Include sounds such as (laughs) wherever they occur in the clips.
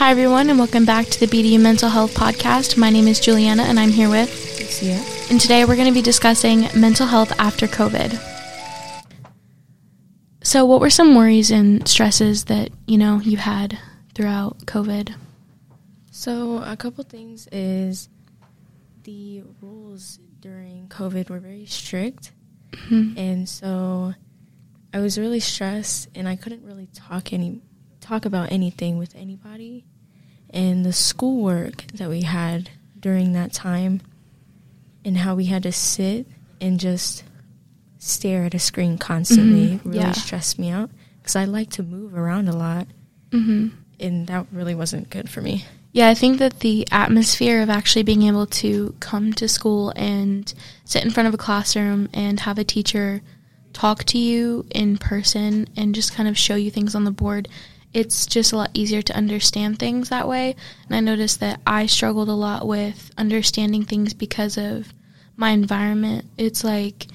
Hi, everyone, and welcome back to the BDU Mental Health Podcast. My name is Juliana, and I'm here with Lucia. And today we're going to be discussing mental health after COVID. So, what were some worries and stresses that you know you had throughout COVID? So, a couple things is the rules during COVID were very strict, Mhm. and so I was really stressed, and I couldn't really talk any talk about anything with anybody. And the schoolwork that we had during that time, and how we had to sit and just stare at a screen constantly, Mhm, really yeah. stressed me out because I like to move around a lot, Mm-hmm. and that really wasn't good for me. Yeah, I think that the atmosphere of actually being able to come to school and sit in front of a classroom and have a teacher talk to you in person and just kind of show you things on the board, it's just a lot easier to understand things that way. And I noticed that I struggled a lot with understanding things because of my environment. It's like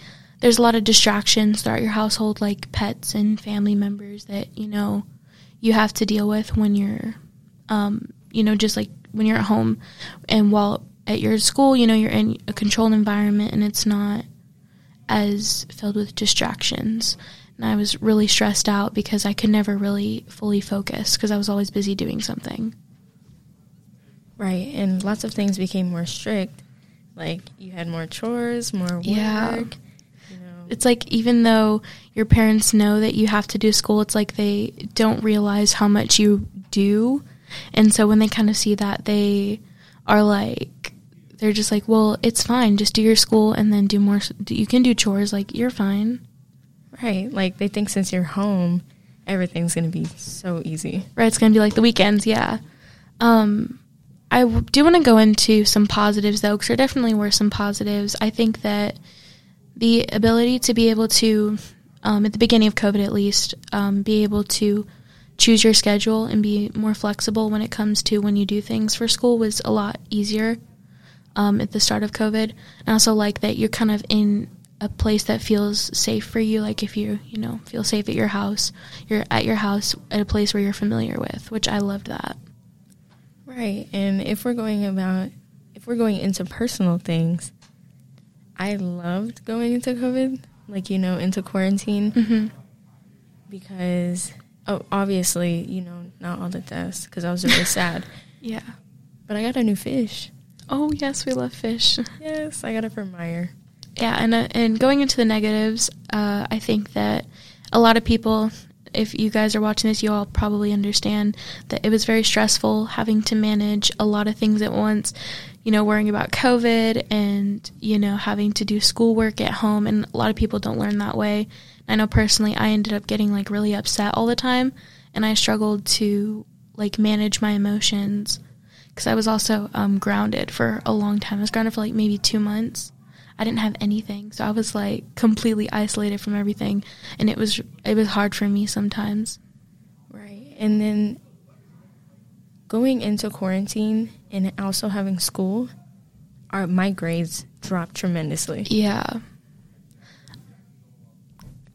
there's a lot of distractions throughout your household, like pets and family members that, you know, you have to deal with when you're um, you know, just like when you're at home and while at your school, you know, you're in a controlled environment and it's not as filled with distractions. And I was really stressed out because I could never really fully focus because I was always busy doing something. Right, and lots of things became more strict. Like you had more chores, more work. Yeah. You know, It's like even though your parents know that you have to do school, it's like they don't realize how much you do. And so when they kind of see that, they are like, they're just like, well, it's fine. Just do your school and then do more. You can do chores. Like, you're fine. Right. Like they think since you're home, everything's gonna be so easy. Right? It's going to be like the weekends. Yeah. Um, I w- do want to go into some positives though, because there definitely were some positives. I think that the ability to be able to, um, at the beginning of COVID at least, um, be able to choose your schedule and be more flexible when it comes to when you do things for school was a lot easier um, at the start of COVID. And also like that you're kind of in a place that feels safe for you. Like if you, you know, feel safe at your house, you're at your house at a place where you're familiar with, which I loved that. Right, and if we're going about, if we're going into personal things, I loved going into COVID, like you know, into quarantine Mm-hmm. because, oh, obviously, you know, not all the deaths because I was really (laughs) sad. Yeah. But I got a new fish. Oh yes, we love fish. Yes, I got it from Meyer. Yeah, and uh, and going into the negatives, uh, I think that a lot of people, if you guys are watching this, you all probably understand that it was very stressful having to manage a lot of things at once. You know, worrying about COVID and you know having to do schoolwork at home, and a lot of people don't learn that way. I know personally, I ended up getting like really upset all the time, and I struggled to like manage my emotions because I was also um, grounded for a long time. I was grounded for like maybe two months. I didn't have anything, so I was like completely isolated from everything, and it was it was hard for me sometimes. Right. And then going into quarantine and also having school, our my grades dropped tremendously. Yeah.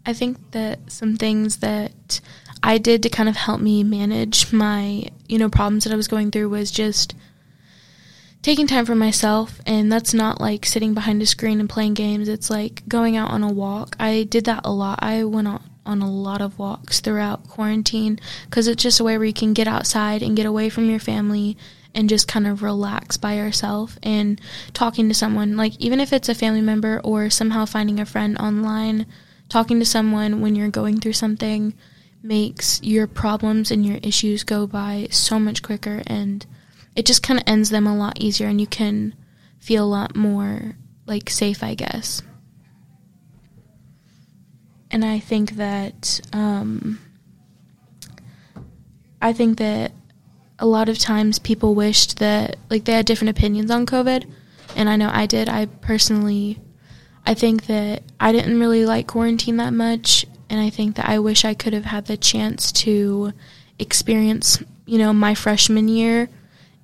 I think that some things that I did to kind of help me manage my, you know, problems that I was going through was just taking time for myself and that's not like sitting behind a screen and playing games. It's like going out on a walk. I did that a lot. I went on on a lot of walks throughout quarantine cuz it's just a way where you can get outside and get away from your family and just kind of relax by yourself and talking to someone like even if it's a family member or somehow finding a friend online talking to someone when you're going through something makes your problems and your issues go by so much quicker and it just kind of ends them a lot easier and you can feel a lot more like safe i guess. And i think that um, i think that a lot of times people wished that like they had different opinions on covid and i know i did. I personally i think that i didn't really like quarantine that much and i think that i wish i could have had the chance to experience you know my freshman year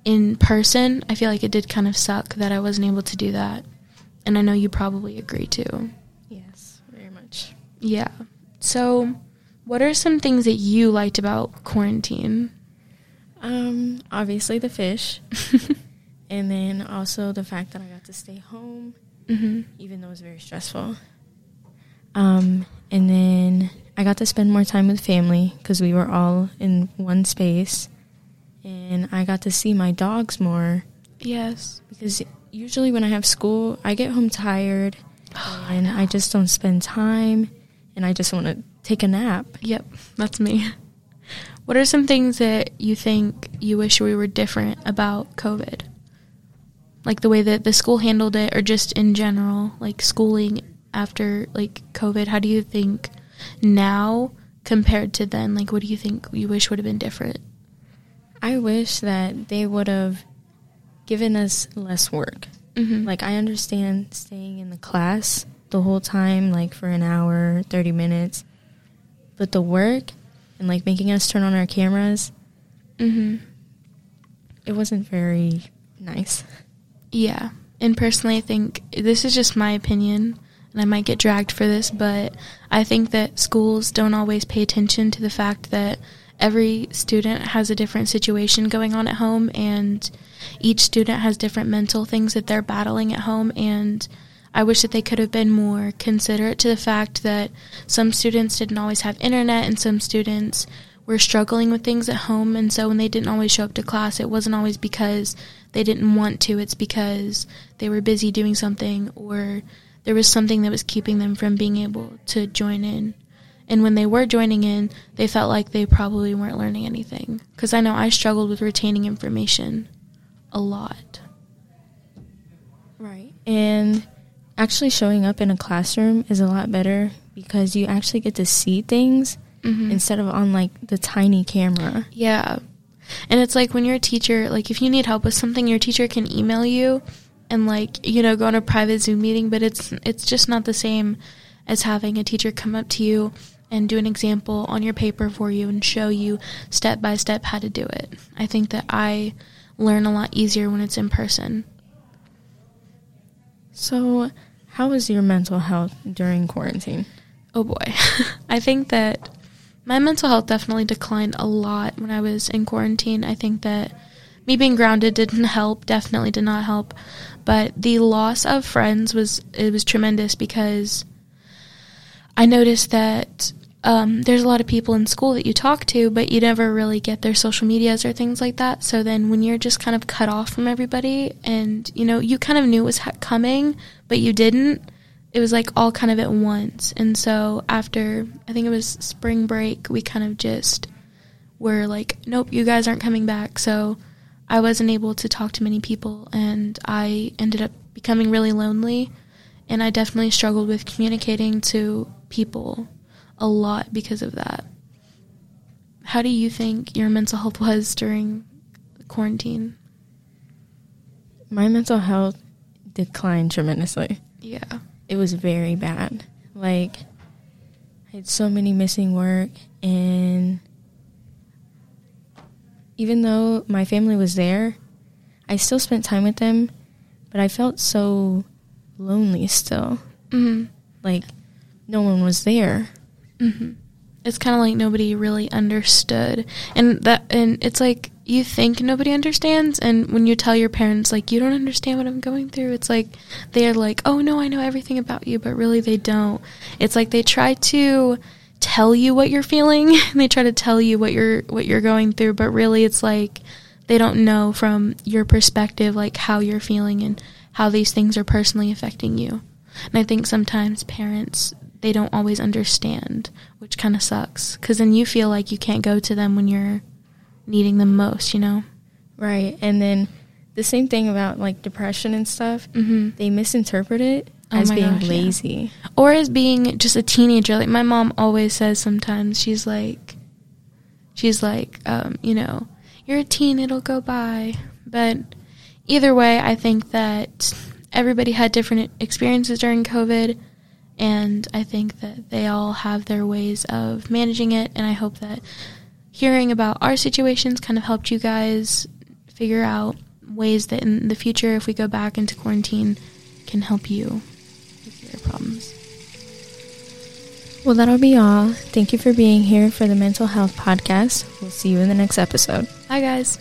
in person i feel like it did kind of suck that i wasn't able to do that. And i know you probably agree too. Yes, very much. yeah. So what are some things that you liked about quarantine? Um, obviously the fish, (laughs) and then also the fact that I got to stay home, hmm even though it was very stressful. Um, and then I got to spend more time with family because we were all in one space, and I got to see my dogs more Yes. because usually when I have school, I get home tired, (sighs) and I just don't spend time, and I just want to take a nap. Yep, that's me. What are some things that you think you wish we were different about COVID? Like the way that the school handled it or just in general, like schooling after like COVID, how do you think now compared to then? Like what do you think you wish would have been different? I wish that they would have given us less work. Mm-hmm. Like I understand staying in the class the whole time, like for an hour, thirty minutes, but the work and like making us turn on our cameras, mm-hmm. it wasn't very nice. Yeah. And personally, I think this is just my opinion, and I might get dragged for this, but I think that schools don't always pay attention to the fact that every student has a different situation going on at home, and each student has different mental things that they're battling at home. And I wish that they could have been more considerate to the fact that some students didn't always have internet, and some students were struggling with things at home. And so when they didn't always show up to class, it wasn't always because they didn't want to, it's because they were busy doing something or there was something that was keeping them from being able to join in. And when they were joining in, they felt like they probably weren't learning anything. Because I know I struggled with retaining information a lot. Right. And actually showing up in a classroom is a lot better because you actually get to see things Mm-hmm. instead of on like the tiny camera. Yeah. And it's like when you're a teacher, like if you need help with something, your teacher can email you and like, you know, go on a private Zoom meeting, but it's it's just not the same as having a teacher come up to you and do an example on your paper for you and show you step by step how to do it. I think that I learn a lot easier when it's in person. So, how was your mental health during quarantine? Oh boy. (laughs) I think that my mental health definitely declined a lot when I was in quarantine. I think that me being grounded didn't (laughs) help, definitely did not help. But the loss of friends was it was tremendous because I noticed that um, there's a lot of people in school that you talk to, but you never really get their social medias or things like that. So then when you're just kind of cut off from everybody and, you know, you kind of knew it was ha- coming, but you didn't, it was like all kind of at once. And so after, I think it was spring break, we kind of just were like, nope, you guys aren't coming back. So I wasn't able to talk to many people and I ended up becoming really lonely. And I definitely struggled with communicating to people a lot because of that. How do you think your mental health was during quarantine? My mental health declined tremendously. Yeah. It was very bad. Like, I had so many missing work, and even though my family was there, I still spent time with them, but I felt so lonely still. hmm Like, no one was there. hmm It's kind of like nobody really understood, and that, and it's like you think nobody understands, and when you tell your parents like you don't understand what I'm going through, it's like they're like, oh no, I know everything about you, but really they don't. It's like they try to tell you what you're feeling, (laughs) and they try to tell you what you're what you're going through, but really it's like they don't know from your perspective like how you're feeling and how these things are personally affecting you. And I think sometimes parents they don't always understand, which kind of sucks cuz then you feel like you can't go to them when you're needing them most, you know. Right. And then the same thing about like depression and stuff, Mhm. they misinterpret it Oh as being gosh, yeah. lazy. Or as being just a teenager. Like my mom always says sometimes she's like she's like um, you know, you're a teen, it'll go by. But either way, I think that everybody had different experiences during COVID and I think that they all have their ways of managing it and I hope that hearing about our situations kind of helped you guys figure out ways that in the future if we go back into quarantine can help you with your problems. Well, that'll be all. Thank you for being here for the Mental Health Podcast. We'll see you in the next episode. Bye, guys.